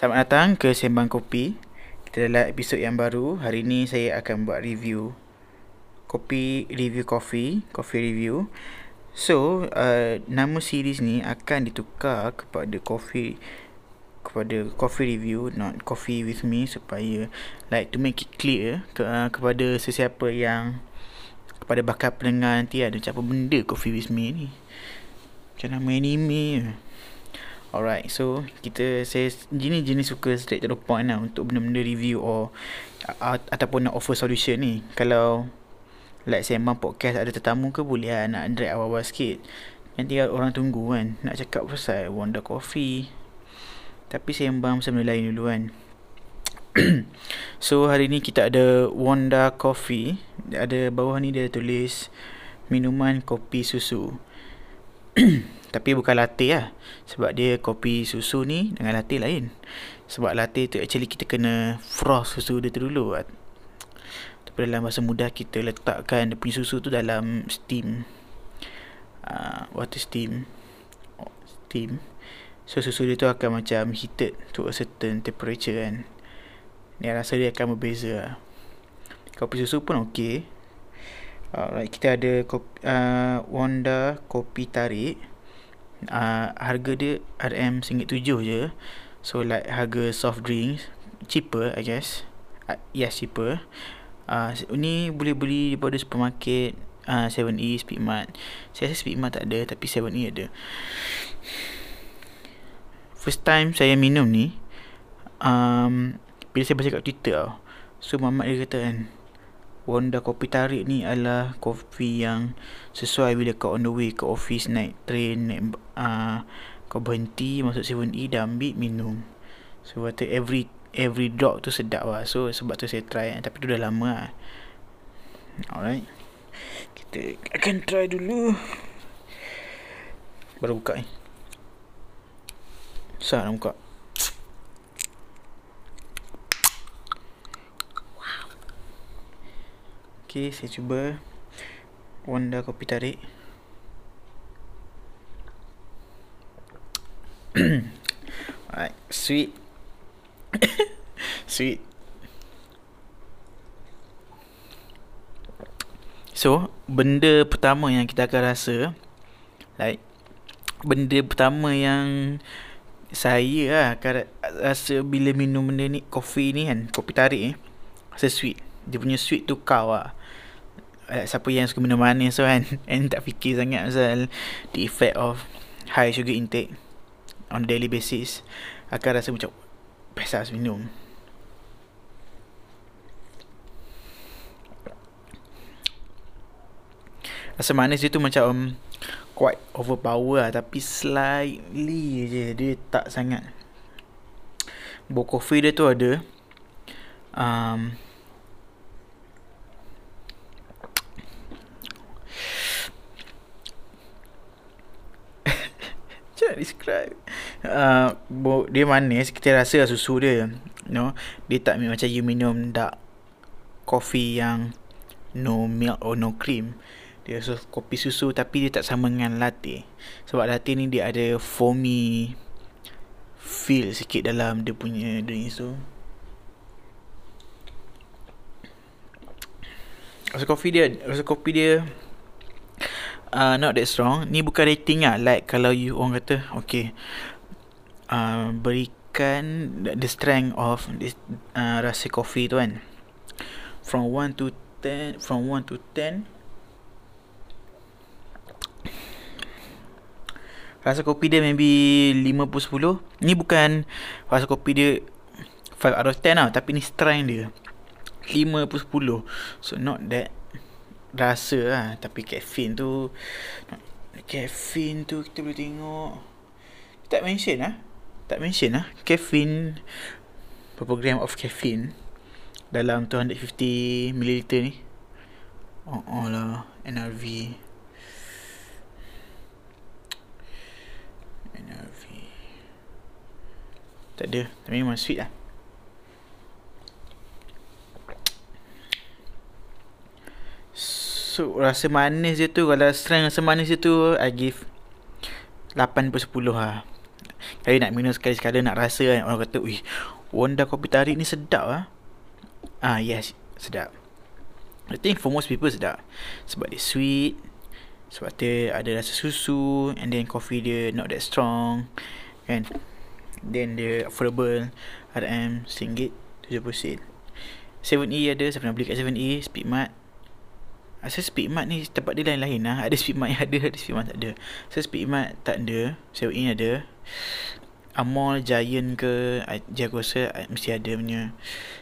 Selamat datang ke Sembang Kopi. Kita dalam episod yang baru. Hari ini saya akan buat review kopi, review kopi, kopi review. So, uh, nama series ni akan ditukar kepada kopi kepada coffee review not coffee with me supaya like to make it clear ke, uh, kepada sesiapa yang kepada bakal pendengar nanti ada macam apa benda coffee with me ni macam nama anime Alright, so kita saya jenis jenis suka straight to the point lah untuk benda-benda review or uh, ataupun nak offer solution ni. Kalau like saya sembang podcast ada tetamu ke boleh lah nak drag awal-awal sikit. Nanti orang tunggu kan nak cakap pasal Wonder Coffee. Tapi saya sembang pasal benda lain dulu kan. so hari ni kita ada Wanda Coffee. Ada bawah ni dia tulis minuman kopi susu. Tapi bukan latte lah. Sebab dia kopi susu ni Dengan latte lain. Sebab latte tu actually kita kena Frost susu dia tu dulu. Tapi dalam bahasa mudah Kita letakkan dia punya susu tu dalam Steam. Uh, Water steam. Steam. So susu dia tu akan macam heated To a certain temperature kan. Ni rasa dia akan berbeza lah. Kopi susu pun okey Alright, kita ada kopi, uh, Wanda kopi tarik. Uh, harga dia RM RM1.7 je. So like harga soft drinks cheaper I guess. Uh, yes cheaper. Uh, ni boleh beli daripada supermarket uh, 7E Speedmart. Saya rasa Speedmart tak ada tapi 7E ada. First time saya minum ni um, bila saya baca kat Twitter tau so mamat dia kata kan Wanda kopi tarik ni adalah kopi yang sesuai bila kau on the way ke office naik train naik uh, kau berhenti masuk 7E dah ambil minum. So kata every every drop tu sedap lah. So sebab tu saya try tapi tu dah lama lah. Alright. Kita akan try dulu. Baru buka ni. Susah nak buka. Okay, saya cuba. Wanda kopi tarik. Alright, sweet. Sweet. So, benda pertama yang kita akan rasa Like Benda pertama yang Saya lah akan rasa bila minum benda ni Kopi ni kan, kopi tarik ni Rasa sweet. Dia punya sweet tu kau lah siapa yang suka minum manis tu kan? And tak fikir sangat pasal the effect of high sugar intake on daily basis. Akan rasa macam best lah minum. Rasa manis dia tu macam um, quite overpower lah tapi slightly je. Dia tak sangat. Bau kopi dia tu ada um, nak describe. Uh, Dia manis Kita rasa lah susu dia you know? Dia tak macam you minum dark Coffee yang No milk or no cream. Dia rasa kopi susu Tapi dia tak sama dengan latte. Sebab latte ni dia ada foamy Feel sikit dalam dia punya drink tu. Rasa kopi dia Rasa kopi dia uh, not that strong. Ni bukan rating lah. Like kalau you orang kata okay uh, berikan the strength of this uh, rasa kopi tu kan. From 1 to 10 from 1 to 10 rasa kopi dia maybe 5 per 10 ni bukan rasa kopi dia 5 out of 10 lah tapi ni strength dia. 5 per 10 so not that rasa lah. Tapi caffeine tu caffeine tu kita boleh tengok. Tak mention lah. Tak mention lah. Caffeine berapa gram of caffeine dalam 250 ml ni. Oh, oh lah. NRV NRV tak ada. Tapi memang sweet lah So rasa manis dia tu Kalau strength rasa manis dia tu I give 8 per 10 lah. Kali nak minum sekali-sekala nak rasa kan Orang kata Wih Wonda kopi tarik ni sedap ah. Ah yes Sedap. I think for most people sedap. Sebab dia sweet Sebab dia ada rasa susu And then coffee dia not that strong Kan. Then dia affordable RM RM1.70 7E ada Saya pernah beli kat 7E Speedmart Rasa Speedmart ni tempat dia lain-lain lah. Ada Speedmart yang ada Ada Speedmart tak ada. So Speedmart tak ada. 7E ada. Amol Giant ke aku rasa Mesti ada punya.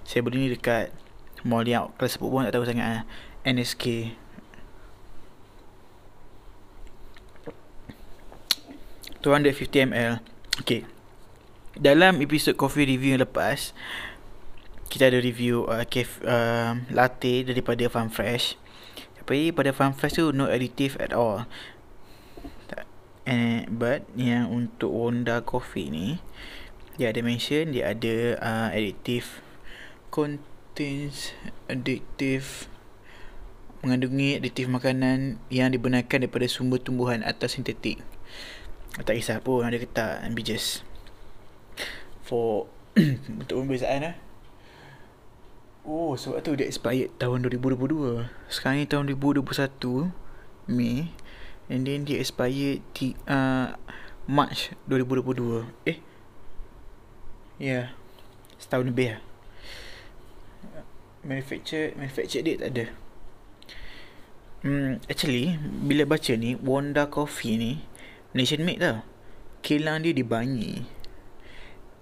Saya beli ni dekat Mall yang Kalau sebut pun tak tahu sangat lah. NSK ml Okay. Dalam episod coffee review yang lepas Kita ada review uh, kef, uh, Latte daripada Farm Fresh tapi pada Farm Fresh tu No additive at all. And, But Yang untuk Wonda Coffee ni Dia ada mention Dia ada uh, Additive Contains Additive Mengandungi additive makanan Yang dibenarkan daripada sumber tumbuhan Atau sintetik. Tak kisah pun Ada ketak just For Untuk pembezakan lah Oh sebab tu dia expired tahun 2022 Sekarang ni tahun 2021 Mei And then dia expired di, uh, March 2022 Eh Ya yeah. Setahun lebih lah. Manufacture Manufacture date tak ada. Hmm, actually bila baca ni Wanda Coffee ni Nation made tau. Kilang dia dibanyi.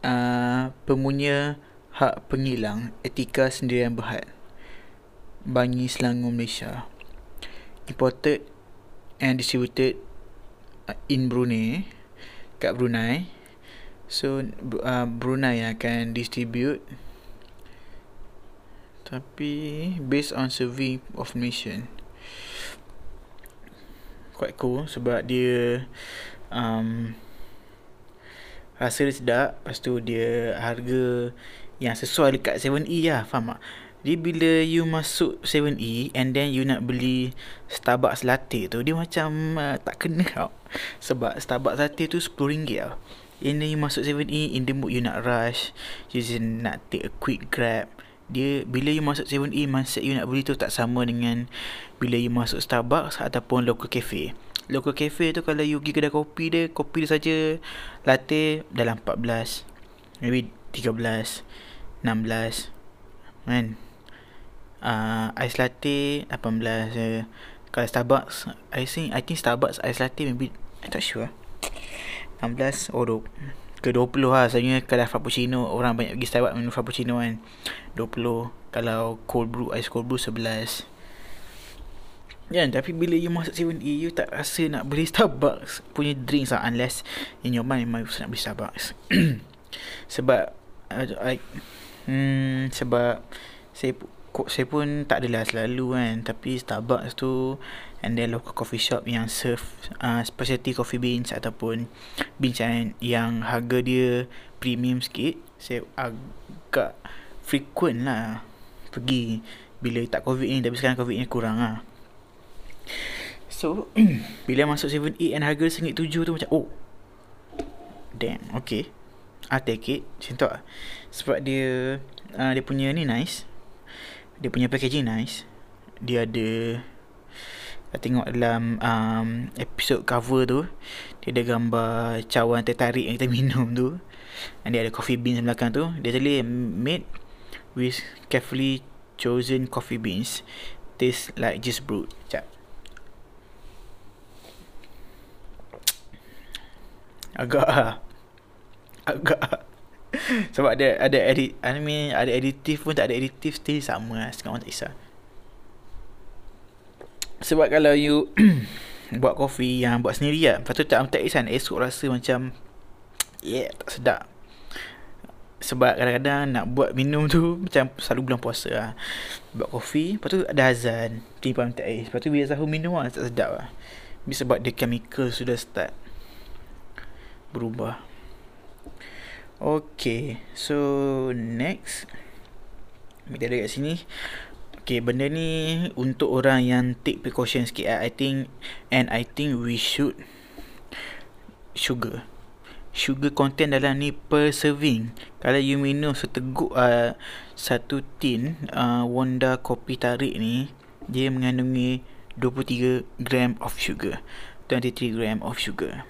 Uh, Pemunya Hak Pengilang Etika Sendirian Berhad. Bangi Selangor Malaysia. Imported and distributed uh, in Brunei Kat Brunei. So uh, Brunei akan distribute. Tapi Based on survey of nation Quite cool Sebab dia um, Rasa dia sedap Lepas tu dia Harga yang sesuai dekat 7E lah faham tak? Dia bila you masuk 7E and then you nak beli Starbucks latte tu dia macam uh, tak kena tau. Sebab Starbucks latte tu RM10 tau. And then you masuk 7E in the mood you nak rush you just nak take a quick grab dia bila you masuk 7E mindset you nak beli tu tak sama dengan bila you masuk Starbucks ataupun local cafe. Local cafe tu kalau you pergi kedai kopi dia kopi dia saja latte dalam 14 maybe 13 16 kan? Uh, Ice latte 18 uh, Kalau Starbucks I think I think Starbucks ice latte maybe I tak sure. 16 or 20 ke 20 lah. Sebenarnya kalau Frappuccino Orang banyak pergi Starbucks minum Frappuccino kan. 20 Kalau cold brew Ice cold brew 11 Kan tapi bila you masuk 7E You tak rasa nak beli Starbucks Punya drinks lah. Unless In your mind Memang you nak beli Starbucks. Sebab uh, I, Hmm sebab saya saya pun tak adalah selalu kan. Tapi Starbucks tu and then local coffee shop yang serve uh, specialty coffee beans ataupun beans yang, yang harga dia premium sikit. Saya agak frequent lah pergi bila tak covid ni tapi sekarang covid ni kurang lah. So bila masuk 7-8 and harga RM1.7 tu macam oh damn okay. I take it. Macam tu lah. Sebab dia uh, Dia punya ni nice. Dia punya packaging nice. Dia ada Tengok dalam um, Episode cover tu Dia ada gambar Cawan tertarik yang kita minum tu. Dan dia ada coffee beans belakang tu. Dia tulis Made With carefully chosen coffee beans. Taste like just brewed. Sekejap. Agak agak. Sebab ada ada edit I mean ada editif pun tak ada editif still sama lah. Sekarang tak kisah sebab kalau you buat kopi yang buat sendiri lah lepas tu tak tak kisah esok rasa macam yeah tak sedap. Sebab kadang-kadang nak buat minum tu macam selalu bulan puasa lah. Buat kopi lepas tu ada azan timpang tak ais lepas tu bila sahur minum lah tak sedap lah. Sebab dia chemical sudah start berubah. Okay So Next. Kita ada kat sini Okay benda ni Untuk orang yang Take precaution sikit I think And I think we should Sugar sugar content dalam ni per serving. Kalau you minum seteguk uh, satu tin uh, Wonda kopi tarik ni, dia mengandungi 23 gram of sugar. 23 gram of sugar.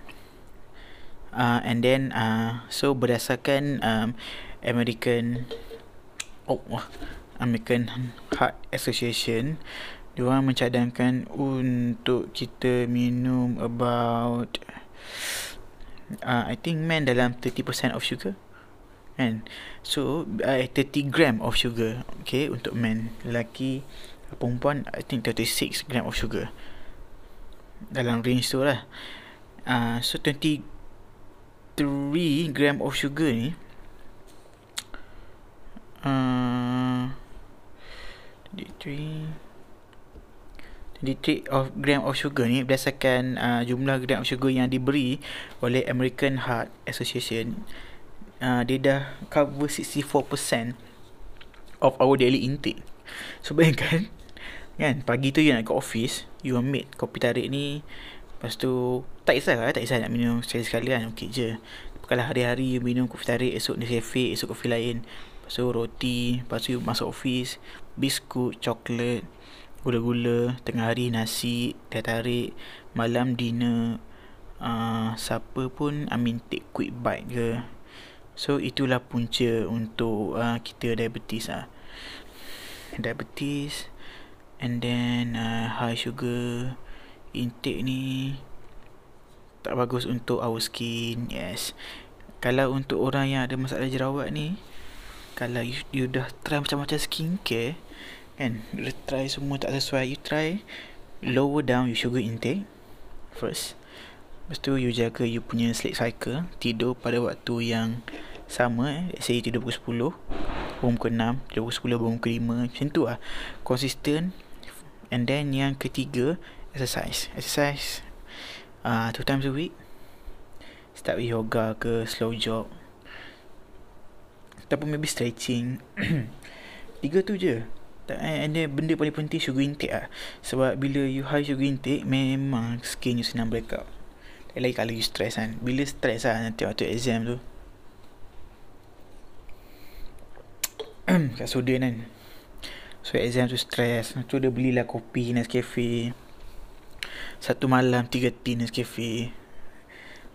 Uh, and then uh, so berdasarkan um, American oh American Heart Association diorang mencadangkan untuk kita minum about uh, I think men dalam 30% of sugar kan? So uh, 30 gram of sugar okay untuk men lelaki perempuan I think 36 gram of sugar. Dalam range tu lah. Uh, so 23 gram of sugar ni uh, 23 23 of gram of sugar ni berdasarkan uh, jumlah gram of sugar yang diberi oleh American Heart Association. Uh, dia dah cover 64% of our daily intake. So bayangkan kan pagi tu you nak ke office you ambil kopi tarik ni lepas tu tak kisah lah tak kisah nak minum sekali-sekali kan ok je. Kalau hari-hari you minum kopi tarik esok Nescafe esok kopi lain lepas tu roti lepas tu masuk office biskut coklat gula-gula tengah hari nasi teh tarik malam dinner uh, siapa pun I mean take quick bite ke. So itulah punca untuk uh, kita diabetes ah. Diabetes and then uh, high sugar intake ni tak bagus untuk our skin yes. Kalau untuk orang yang ada masalah jerawat ni kalau you, you dah try macam-macam skincare kan you try semua tak sesuai you try lower down your sugar intake first. Lepas tu you jaga you punya sleep cycle tidur pada waktu yang sama eh. Say tidur pukul 10 bangun pukul 6 tidur pukul 10 bangun pukul 5 macam tu lah. Consistent. And then yang ketiga exercise. Exercise uh, two times a week. Start with yoga ke slow jog ataupun maybe stretching. Tiga tu je. And then benda paling penting sugar intake lah. Sebab bila you high sugar intake Memang skin you senang break out. Lagi kalau you stress kan. Bila stress lah nanti waktu exam tu. Kat Sudan kan. So exam tu stress. Tu dia belilah kopi Nescafe. Satu malam Tiga tin Nescafe.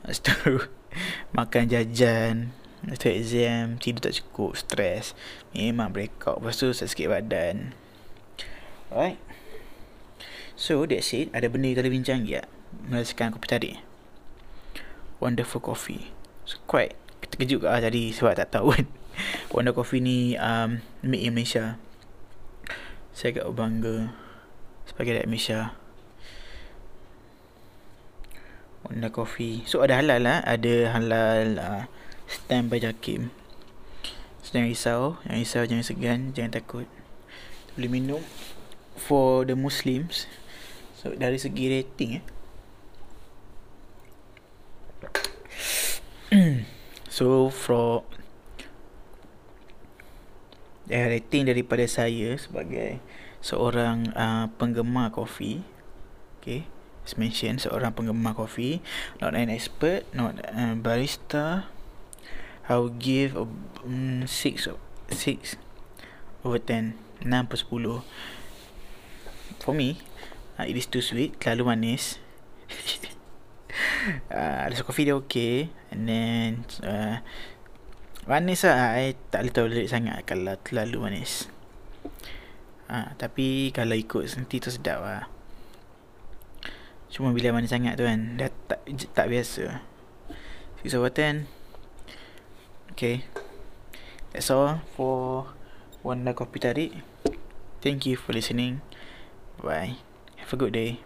Lepas tu Makan jajan Lepas exam Tidur tak cukup Stress. Memang breakout. Lepas tu sikit badan. Alright. So that's it. Ada benda kita bincang ya Merasakan kopi tadi Wonderful coffee. So quite Terkejut lah tadi Sebab tak tahu kan? Wonder Coffee ni um, Made in Malaysia. Saya agak bangga Sebagai rakyat Malaysia. Wonder Coffee. So ada halal lah. Ada halal uh, Stand by Jakim. So jangan risau. Jangan risau Jangan segan. Jangan takut. Boleh minum. For the Muslims. So dari segi rating eh. So for eh, Rating daripada saya Sebagai Seorang uh, Penggemar kopi. Okay. As mentioned Seorang penggemar kopi. Not an expert. Not a barista I will give a um, 6 6 over 10 6 per 10 For me uh, It is too sweet Terlalu manis. Uh, Rasa kopi dia okay And then uh, Manis lah. I tak boleh tolerate sangat Kalau terlalu manis. Uh, Tapi Kalau ikut Nanti tu sedap lah. Cuma bila manis sangat tu kan Dah tak, tak biasa. 6 over 10 Okay. That's all for Wanda Kopi Tarik. Thank you for listening. Bye. Have a good day.